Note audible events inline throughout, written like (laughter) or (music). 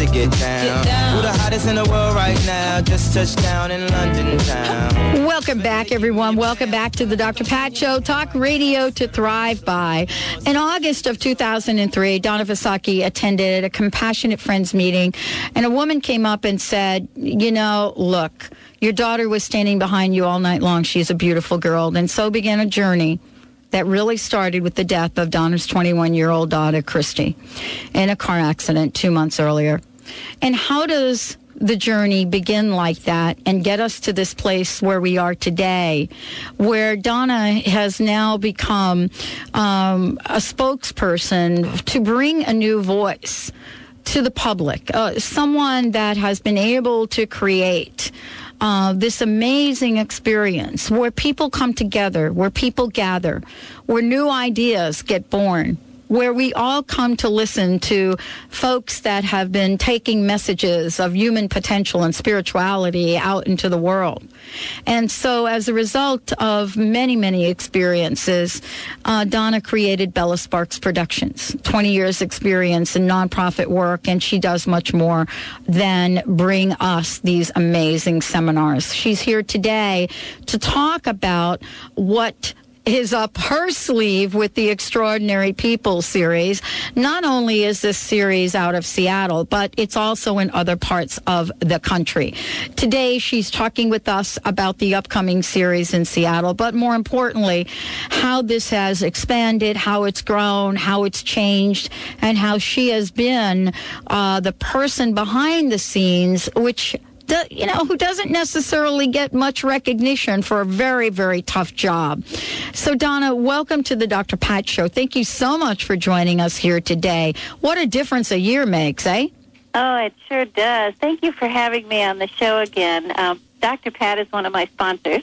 to get down. get down. Who the hottest in the world right now? Just touched down in London town. Welcome back, everyone. Welcome back to the Dr. Pat Show. Talk radio to thrive by. In August of 2003, Donna Visocky attended a Compassionate Friends meeting, and a woman came up and said, You know, look, your daughter was standing behind you all night long. She's a beautiful girl. And so began a journey that really started with the death of Donna's 21 year old daughter, Christy, in a car accident two months earlier. And how does the journey begin like that and get us to this place where we are today, where Donna has now become um, a spokesperson to bring a new voice to the public, uh, someone that has been able to create uh, this amazing experience where people come together, where people gather, where new ideas get born where we all come to listen to folks that have been taking messages of human potential and spirituality out into the world. And so, as a result of many, many experiences, uh, Donna created Bella Sparks Productions, 20 years experience in nonprofit work, and she does much more than bring us these amazing seminars. She's here today to talk about what is up her sleeve with the Extraordinary People series. Not only is this series out of Seattle, but it's also in other parts of the country. Today, she's talking with us about the upcoming series in Seattle, but more importantly, how this has expanded, how it's grown, how it's changed, and how she has been uh, the person behind the scenes, which you know, who doesn't necessarily get much recognition for a very, very tough job. So, Donna, welcome to the Dr. Pat Show. Thank you so much for joining us here today. What a difference a year makes, eh? Oh, it sure does. Thank you for having me on the show again. Um, Dr. Pat is one of my sponsors,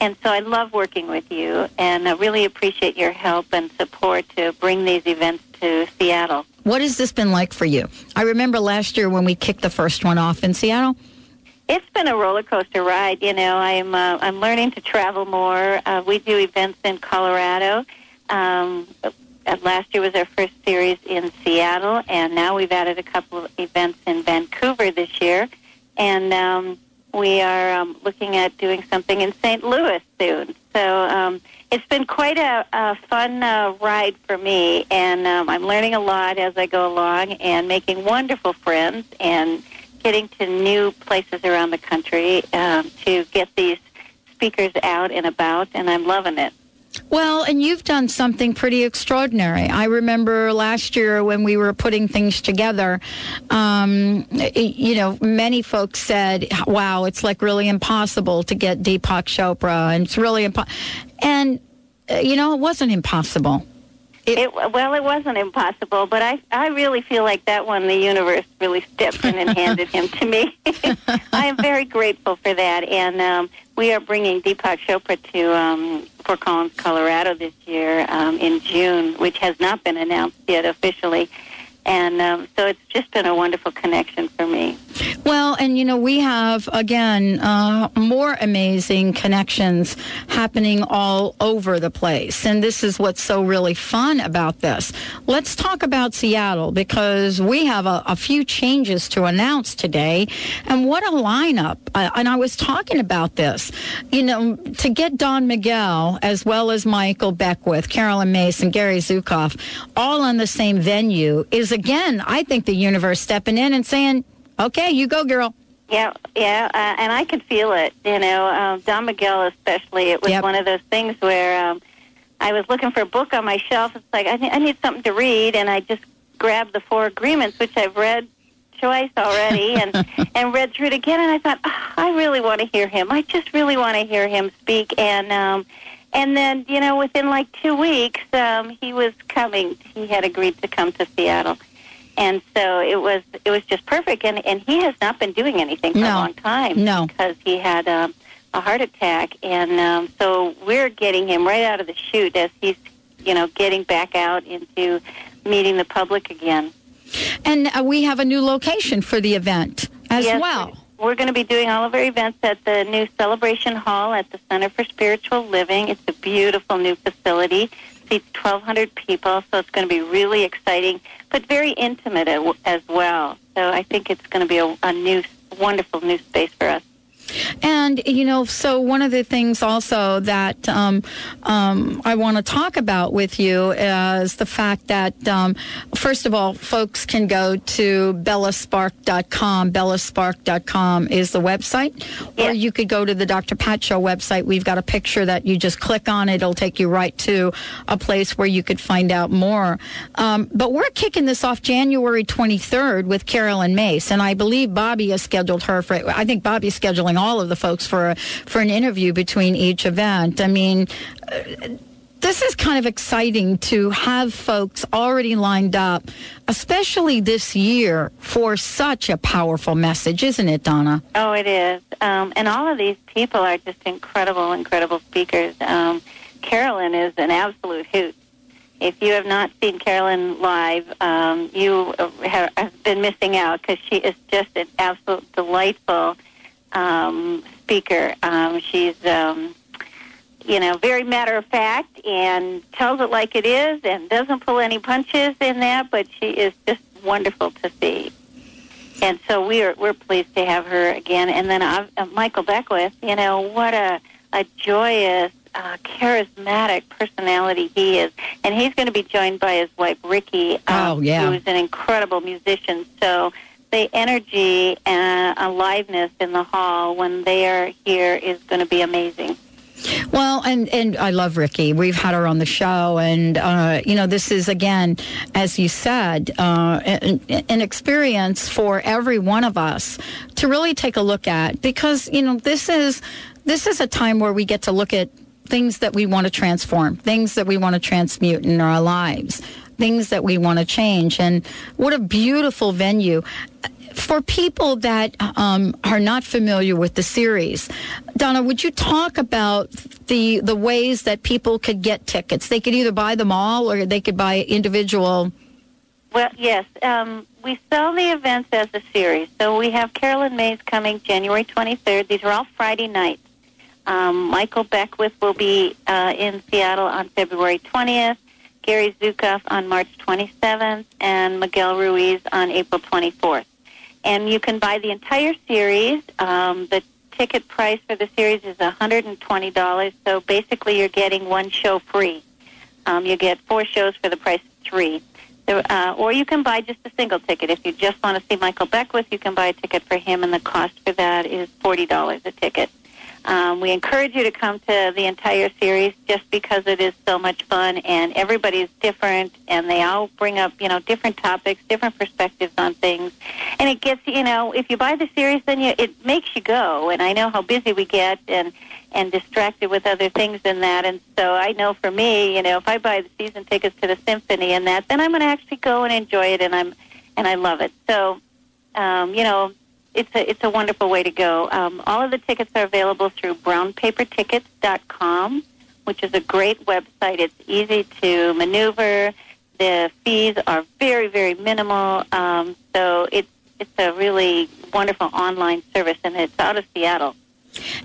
and so I love working with you, and I really appreciate your help and support to bring these events to Seattle. What has this been like for you? I remember last year when we kicked the first one off in Seattle. It's been a roller coaster ride. You know, I'm uh, I'm learning to travel more. Uh, we do events in Colorado. Um, last year was our first series in Seattle, and now we've added a couple of events in Vancouver this year, and um, we are um, looking at doing something in St. Louis soon. So um, it's been quite a, a fun uh, ride for me, and um, I'm learning a lot as I go along and making wonderful friends and getting to new places around the country um, to get these speakers out and about, and I'm loving it. Well, and you've done something pretty extraordinary. I remember last year when we were putting things together, um, you know, many folks said, wow, it's like really impossible to get Deepak Chopra, and it's really impossible. And, uh, you know, it wasn't impossible. It, it, well, it wasn't impossible, but I I really feel like that one the universe really stepped in and handed him to me. (laughs) I am very grateful for that, and um, we are bringing Deepak Chopra to um, Fort Collins, Colorado this year um, in June, which has not been announced yet officially. And um, so it's just been a wonderful connection for me. Well, and you know, we have again uh, more amazing connections happening all over the place. And this is what's so really fun about this. Let's talk about Seattle because we have a, a few changes to announce today. And what a lineup. Uh, and I was talking about this, you know, to get Don Miguel as well as Michael Beckwith, Carolyn Mason, Gary Zukav all on the same venue is again, I think the universe stepping in and saying, okay, you go, girl. Yeah, yeah, uh, and I could feel it. You know, um, Don Miguel especially. It was yep. one of those things where um, I was looking for a book on my shelf. It's like I, ne- I need something to read, and I just grabbed the Four Agreements, which I've read twice already, and (laughs) and read through it again. And I thought, oh, I really want to hear him. I just really want to hear him speak. And um, and then you know, within like two weeks, um, he was coming. He had agreed to come to Seattle and so it was it was just perfect. And and he has not been doing anything for no. a long time. No, because he had um, a heart attack, and um, so we're getting him right out of the chute as he's you know getting back out into meeting the public again. And uh, we have a new location for the event as yes, well. We're going to be doing all of our events at the new Celebration Hall at the Center for Spiritual Living. It's a beautiful new facility. Seats 1,200 people, so it's going to be really exciting but very intimate as well. So I think it's going to be a, a new, wonderful new space for us. And, you know, so one of the things also that um, um, I want to talk about with you is the fact that, um, first of all, folks can go to bellaspark.com. Bellaspark.com is the website. Or you could go to the Dr. Pat Show website. We've got a picture that you just click on. It'll take you right to a place where you could find out more. Um, but we're kicking this off January 23rd with Carolyn Myss. And I believe Bobby has scheduled her for, I think Bobby's scheduling all of the folks for for an interview between each event. I mean. Uh, this is kind of exciting to have folks already lined up, especially this year, for such a powerful message, isn't it, Donna? Oh, it is. Um, and all of these people are just incredible, incredible speakers. Um, Carolyn is an absolute hoot. If you have not seen Carolyn live, um, you have been missing out because she is just an absolute delightful um, speaker. Um, she's, um, you know, very matter of fact and tells it like it is and doesn't pull any punches in that, but she is just wonderful to see. And so we're we're pleased to have her again. And then uh, uh, Michael Beckwith, you know, what a a joyous, uh, charismatic personality he is. And he's going to be joined by his wife Rickie, um, oh, yeah. who's an incredible musician. So the energy and aliveness in the hall when they are here is going to be amazing. Well, and and I love Rickie. We've had her on the show, and uh, you know, this is again, as you said, uh, an, an, experience for every one of us to really take a look at because you know this is this is a time where we get to look at things that we want to transform, things that we want to transmute in our lives things that we want to change. And what a beautiful venue. For people that um, are not familiar with the series, Donna, would you talk about the the ways that people could get tickets? They could either buy them all or they could buy individual. Well, yes. Um, we sell the events as a series. So we have Carolyn Myss coming January 23rd. These are all Friday nights. Um, Michael Beckwith will be uh, in Seattle on February 20th. Gary Zukav on March 27th, and Miguel Ruiz on April 24th. And you can buy the entire series. Um, the ticket price for the series is $120, so basically you're getting one show free. Um, you get four shows for the price of three. So, uh, or you can buy just a single ticket. If you just want to see Michael Beckwith, you can buy a ticket for him, and the cost for that is $40 a ticket. Um, we encourage you to come to the entire series just because it is so much fun and everybody's different and they all bring up, you know, different topics, different perspectives on things. And it gets, you know, if you buy the series, then you, it makes you go. And I know how busy we get and, and distracted with other things than that. And so I know for me, you know, if I buy the season tickets to the symphony and that, then I'm going to actually go and enjoy it and I'm, and I love it. So, um, you know, it's a it's a wonderful way to go. Um, all of the tickets are available through brownpapertickets.com, which is a great website. It's easy to maneuver. The fees are very very minimal, um, so it's it's a really wonderful online service, and it's out of Seattle.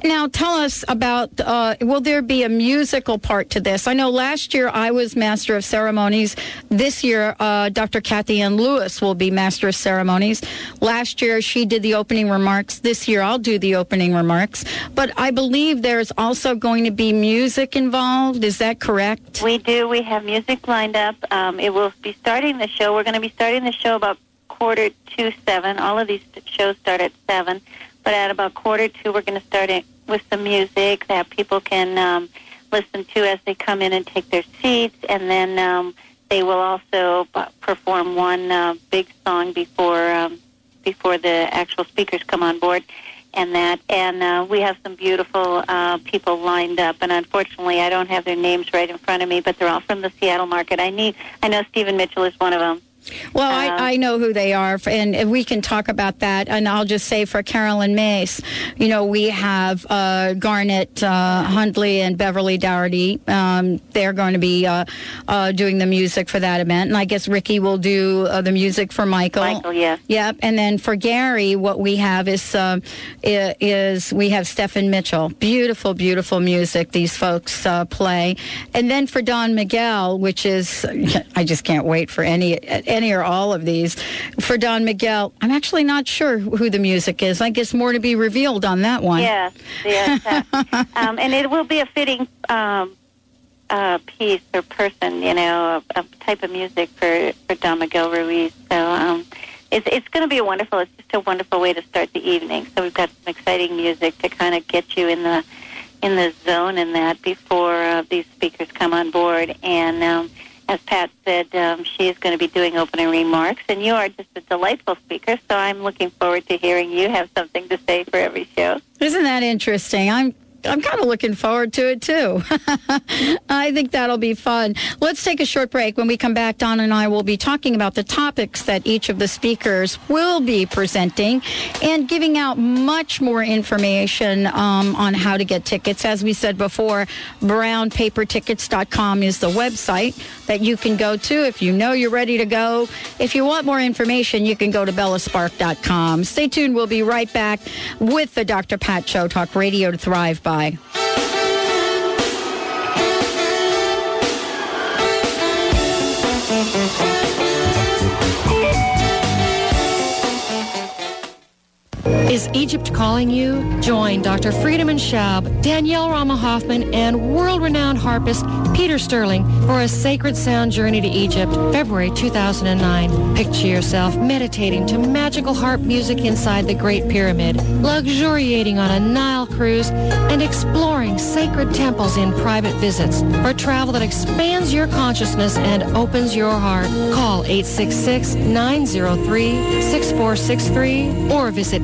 Now, tell us about uh, will there be a musical part to this? I know last year I was Master of Ceremonies. This year, uh, Dr. Kathianne Lewis will be Master of Ceremonies. Last year, she did the opening remarks. This year, I'll do the opening remarks. But I believe there's also going to be music involved. Is that correct? We do. We have music lined up. Um, it will be starting the show. We're going to be starting the show about quarter to seven. All of these shows start at seven. But at about quarter two, we're going to start it with some music that people can um, listen to as they come in and take their seats, and then um, they will also perform one uh, big song before um, before the actual speakers come on board. And that, and uh, we have some beautiful uh, people lined up. And unfortunately, I don't have their names right in front of me, but they're all from the Seattle market. I need, I know Stephen Mitchell is one of them. Well, uh, I, I know who they are, and we can talk about that. And I'll just say for Carolyn Myss, you know, we have uh, Garnet uh, Hundley and Beverly Dougherty. Um, they're going to be uh, uh, doing the music for that event, and I guess Rickie will do uh, the music for Michael. Michael, yeah. Yep. And then for Gary, what we have is is we have Stephen Mitchell. Beautiful, beautiful music these folks play, and then for Don Miguel, which is (laughs) I just can't wait for any any or all of these. For Don Miguel, I'm actually not sure who the music is. I guess more to be revealed on that one. Yes, yes. Um, and it will be a fitting um, uh, piece or person, you know, a, a, type of music for, for Don Miguel Ruiz. So um, it's, it's going to be a wonderful, it's just a wonderful way to start the evening. So we've got some exciting music to kind of get you in the in the zone in that before uh, these speakers come on board. And um, as Pat said, um, she is going to be doing opening remarks, and you are just a delightful speaker. So I'm looking forward to hearing you have something to say for every show. Isn't that interesting? I'm I'm kind of looking forward to it too. (laughs) I think that'll be fun. Let's take a short break. When we come back, Don and I will be talking about the topics that each of the speakers will be presenting and giving out much more information um, on how to get tickets. As we said before, brownpapertickets.com is the website that you can go to if you know you're ready to go. If you want more information, you can go to bellaspark.com. Stay tuned. We'll be right back with the Dr. Pat Show Talk Radio to Thrive by. Bye. Is Egypt calling you? Join Dr. Friedemann Schaub, Danielle Rama Hoffman, and world-renowned harpist Peter Sterling for a sacred sound journey to Egypt, February 2009. Picture yourself meditating to magical harp music inside the Great Pyramid, luxuriating on a Nile cruise, and exploring sacred temples in private visits. For travel that expands your consciousness and opens your heart, call 866-903-6463 or visit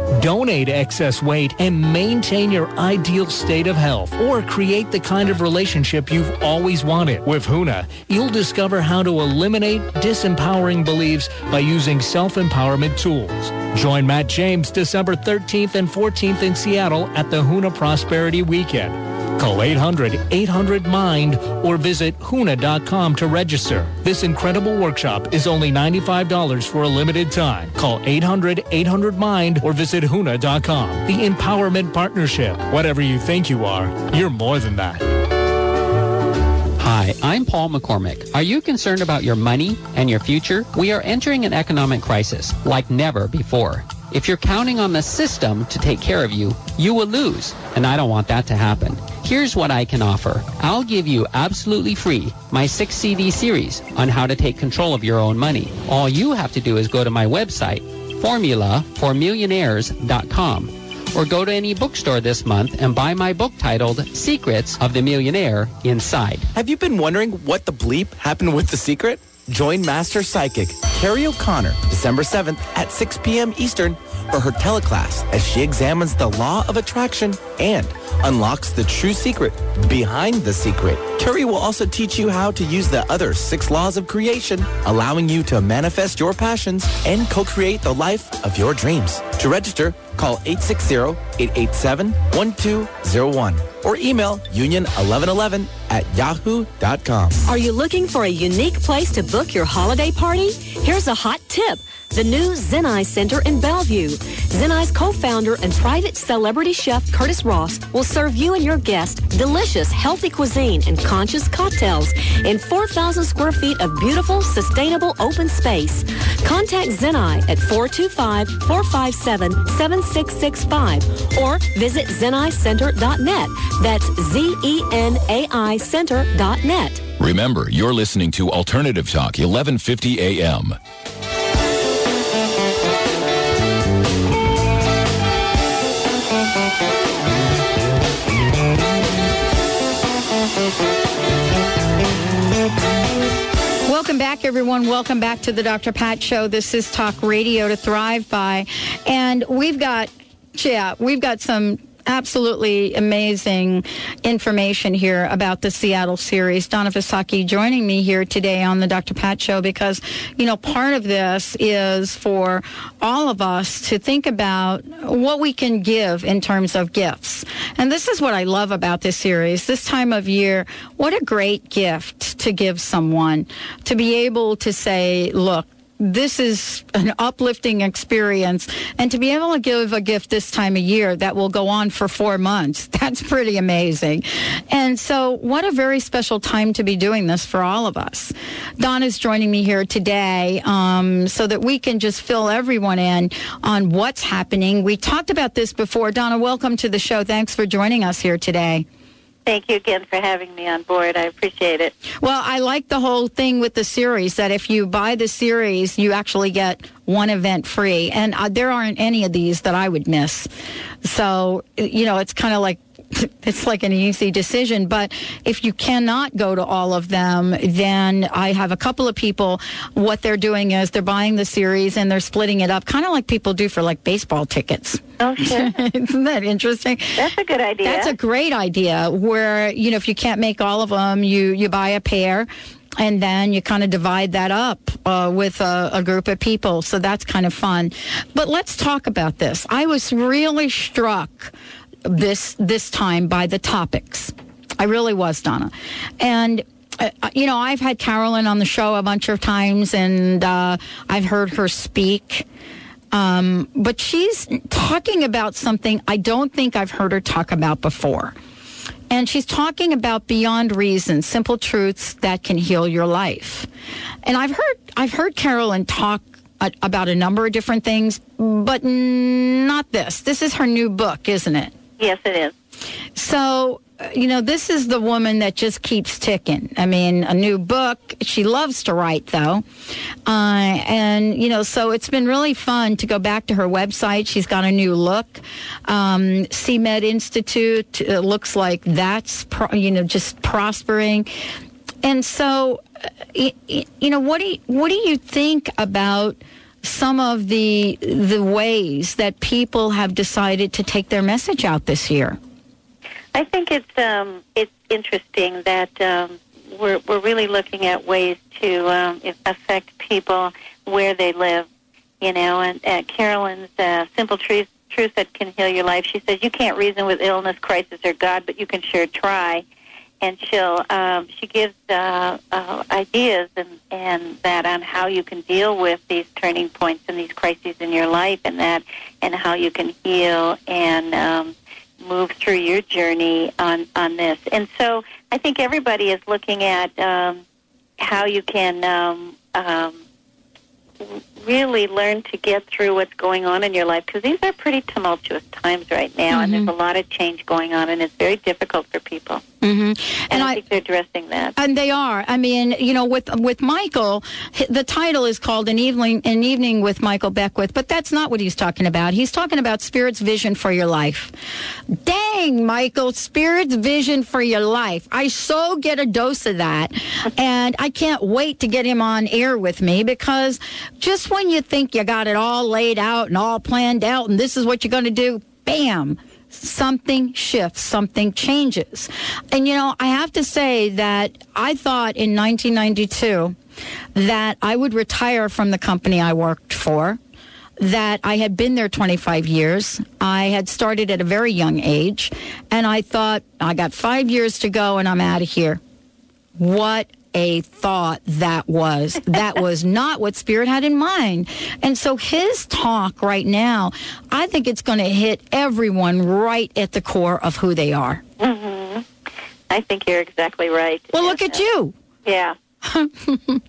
Donate excess weight, and maintain your ideal state of health, or create the kind of relationship you've always wanted. With Huna, you'll discover how to eliminate disempowering beliefs by using self-empowerment tools. Join Matt James December 13th and 14th in Seattle at the Huna Prosperity Weekend. Call 800-800-MIND or visit HUNA.com to register. This incredible workshop is only $95 for a limited time. Call 800-800-MIND or visit HUNA.com. The Empowerment Partnership. Whatever you think you are, you're more than that. Hi, I'm Paul McCormick. Are you concerned about your money and your future? We are entering an economic crisis like never before. If you're counting on the system to take care of you, you will lose, and I don't want that to happen. Here's what I can offer. I'll give you absolutely free my six CD series on how to take control of your own money. All you have to do is go to my website, formulaformillionaires.com, or go to any bookstore this month and buy my book titled Secrets of the Millionaire Inside. Have you been wondering what the bleep happened with The Secret? Join Master Psychic Carrie O'Connor December 7th at 6 p.m. Eastern for her teleclass as she examines the law of attraction and unlocks the true secret behind the secret. Carrie will also teach you how to use the other six laws of creation, allowing you to manifest your passions and co-create the life of your dreams. To register, call 860-887-1201 or email union1111 at yahoo.com. Are you looking for a unique place to book your holiday party? Here's a hot tip the new Zenai Center in Bellevue. Zenai's co-founder and private celebrity chef Curtis Ross will serve you and your guests delicious, healthy cuisine and conscious cocktails in 4,000 square feet of beautiful, sustainable open space. Contact Zenai at 425-457-7665 or visit zenaicenter.net. That's Z-E-N-A-I Center.net. Remember, you're listening to Alternative Talk, 1150 AM. Welcome back, everyone. Welcome back to the Dr. Pat Show. This is Talk Radio to Thrive By. And we've got, yeah, we've got some absolutely amazing information here about the Seattle series. Donna Visocky joining me here today on the Dr. Pat Show because, you know, part of this is for all of us to think about what we can give in terms of gifts. And this is what I love about this series. This time of year, what a great gift to give someone to be able to say, look, this is an uplifting experience. And to be able to give a gift this time of year that will go on for four months, (laughs) that's pretty amazing. And so, what a very special time to be doing this for all of us. Don is joining me here today um, so that we can just fill everyone in on what's happening. We talked about this before. Donna, welcome to the show. Thanks for joining us here today. Thank you again for having me on board. I appreciate it. Well, I like the whole thing with the series that if you buy the series, you actually get one event free. And uh, there aren't any of these that I would miss. So, you know, it's kind of like (laughs) it's like an easy decision. But if you cannot go to all of them, then I have a couple of people. What they're doing is they're buying the series and they're splitting it up, kind of like people do for like baseball tickets. Oh, (laughs) sure. Isn't that interesting? That's a good idea. That's a great idea. Where you know, if you can't make all of them, you you buy a pair and then you kind of divide that up uh, with a, a, group of people. So that's kind of fun. But let's talk about this. I was really struck this this time by the topics. I really was, Donna, and. Uh, you know, I've had Carolyn on the show a bunch of times, and uh, I've heard her speak. Um, but she's talking about something I don't think I've heard her talk about before. And she's talking about beyond reason, simple truths that can heal your life. And I've heard I've heard Carolyn talk about a number of different things, but not this. This is her new book, isn't it? Yes, it is. So, uh, you know, this is the woman that just keeps ticking. I mean, a new book. She loves to write, though. Uh, and, you know, so it's been really fun to go back to her website. She's got a new look. Um, CMed Institute uh, looks like that's, pro- you know, just prospering. And so, uh, you know, what do you, what do you think about some of the the ways that people have decided to take their message out this year? I think it's um, it's interesting that um, we're we're really looking at ways to um, affect people where they live. You know, and uh, Carolyn's uh, simple truth truth that can heal your life. She says you can't reason with illness, crisis, or God, but you can sure try and she'll um, she gives uh, uh, ideas and and that on how you can deal with these turning points and these crises in your life and that and how you can heal and um, move through your journey on on this. And so I think everybody is looking at um, how you can um, um, really learn to get through what's going on in your life because these are pretty tumultuous times right now, mm-hmm. and there's mm-hmm. a lot of change going on, and it's very difficult for people. Mm-hmm. And, and, I, I think they're addressing that. And they are. I mean, you know, with with Michael, the title is called "An Evening An Evening with Michael Beckwith," but that's not what he's talking about. He's talking about Spirit's vision for your life. Dang, Michael, Spirit's vision for your life. I so get a dose of that, (laughs) and I can't wait to get him on air with me because just when you think you got it all laid out and all planned out and this is what you're going to do, bam, something shifts, something changes. And you know, I have to say that I thought in 1992 that I would retire from the company I worked for. That I had been there 25 years. I had started at a very young age. And I thought, I got five years to go and I'm out of here. What a thought that was. That was (laughs) not what Spirit had in mind. And so his talk right now, I think it's going to hit everyone right at the core of who they are. Mm-hmm. I think you're exactly right. Well, look at you. Yeah. (laughs)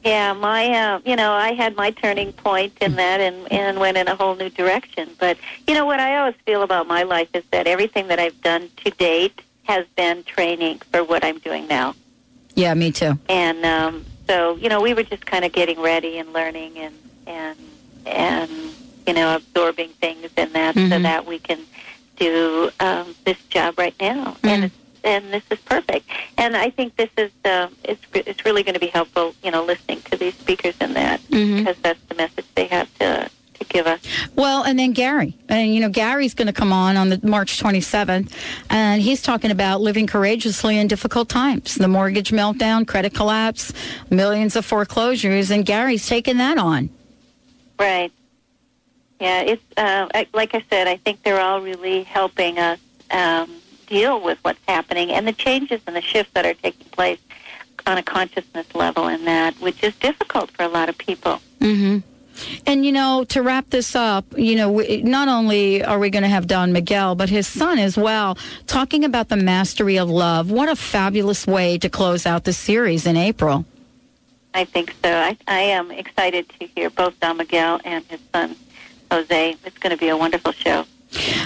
yeah, my uh, you know, I had my turning point in that and and went in a whole new direction. But you know what I always feel about my life is that everything that I've done to date has been training for what I'm doing now. Yeah, me too. And um, so, you know, we were just kind of getting ready and learning and and and you know absorbing things and that mm-hmm. so that we can do um, this job right now. Mm-hmm. And it's, and this is perfect. And I think this is uh, it's it's really going to be helpful. You know, listening to these speakers and that mm-hmm. because that's the message they have to give us. Well, and then Gary, and you know Gary's going to come on on the March 27th, and he's talking about living courageously in difficult times, the mortgage meltdown, credit collapse, millions of foreclosures, and Gary's taking that on. Right. Yeah, it's uh, like I said. I think they're all really helping us um, deal with what's happening and the changes and the shifts that are taking place on a consciousness level in that, which is difficult for a lot of people. Mm-hmm. And you know, to wrap this up, you know, we, not only are we going to have Don Miguel, but his son as well, talking about the mastery of love. What a fabulous way to close out the series in April. I think so. I, I am excited to hear both Don Miguel and his son Jose. It's going to be a wonderful show.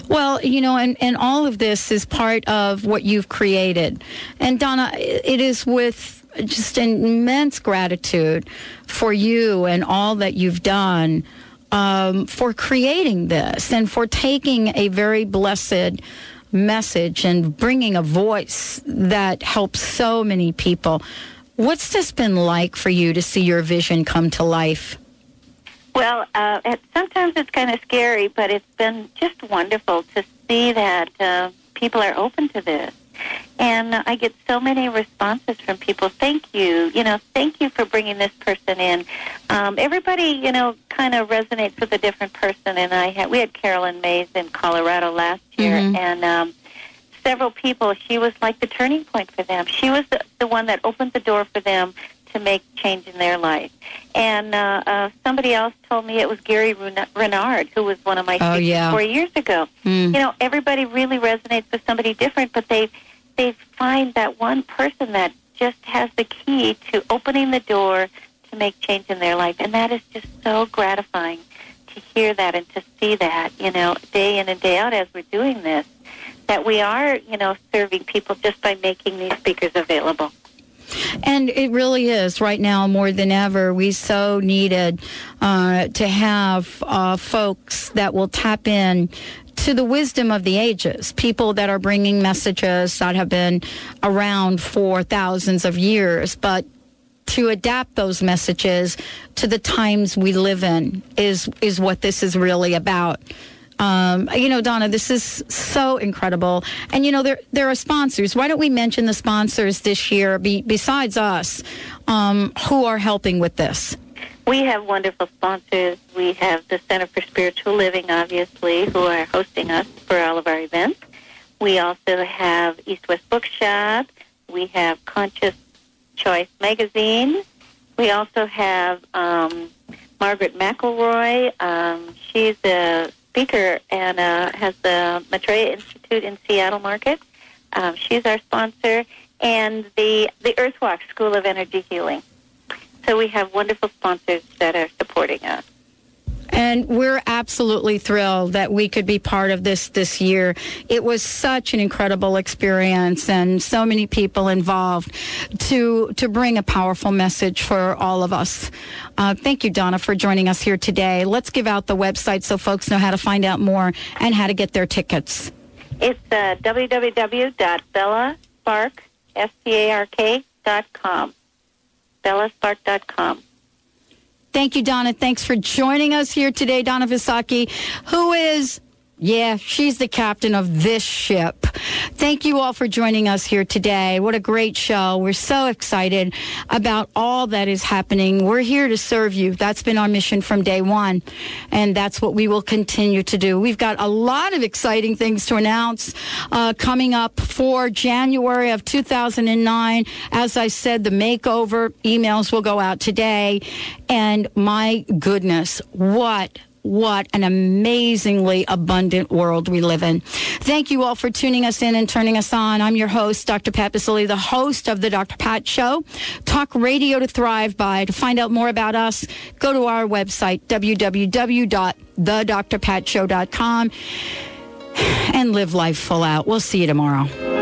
Well, you know, and, and all of this is part of what you've created. And Donna, it is with just immense gratitude for you and all that you've done um, for creating this and for taking a very blessed message and bringing a voice that helps so many people. What's this been like for you to see your vision come to life? Well, uh, it, sometimes it's kind of scary, but it's been just wonderful to see that uh, people are open to this. And I get so many responses from people. Thank you. You know, thank you for bringing this person in. Um, everybody, you know, kind of resonates with a different person. And I had we had Carolyn Myss in Colorado last year, mm-hmm. and um, several people. She was like the turning point for them. She was the, the one that opened the door for them to make change in their life. And uh, uh, somebody else told me it was Gary Renard, who was one of my oh, yeah. four years ago. Mm. You know, everybody really resonates with somebody different, but they they find that one person that just has the key to opening the door to make change in their life, and that is just so gratifying to hear that and to see that. You know, day in and day out as we're doing this, that we are, you know, serving people just by making these speakers available. And it really is right now more than ever. We so needed uh, to have uh, folks that will tap in to the wisdom of the ages, people that are bringing messages that have been around for thousands of years, but to adapt those messages to the times we live in is is what this is really about. Um, you know, Donna, this is so incredible. And, you know, there, there are sponsors. Why don't we mention the sponsors this year be, besides us um, who are helping with this? We have wonderful sponsors. We have the Center for Spiritual Living, obviously, who are hosting us for all of our events. We also have East West Bookshop. We have Conscious Choice Magazine. We also have um, Margaret McElroy. Um, she's a speaker and has the Maitreya Institute in Seattle Market. Um, she's our sponsor, and the the Earthwalk School of Energy Healing. So we have wonderful sponsors that are supporting us. And we're absolutely thrilled that we could be part of this this year. It was such an incredible experience and so many people involved to to bring a powerful message for all of us. Uh, thank you, Donna, for joining us here today. Let's give out the website so folks know how to find out more and how to get their tickets. It's uh, www.bellaspark.com. bellaspark.com. Thank you, Donna. Thanks for joining us here today, Donna Visocky, who is yeah, she's the captain of this ship. Thank you all for joining us here today. What a great show. We're so excited about all that is happening. We're here to serve you. That's been our mission from day one. And that's what we will continue to do. We've got a lot of exciting things to announce uh, coming up for January of 2009. As I said, the makeover emails will go out today. And my goodness, what what an amazingly abundant world we live in. Thank you all for tuning us in and turning us on. I'm your host, Dr. Pat Baccili, the host of the Dr. Pat Show. Talk radio to thrive by. To find out more about us, go to our website, www.thedrpatshow.com and live life full out. We'll see you tomorrow.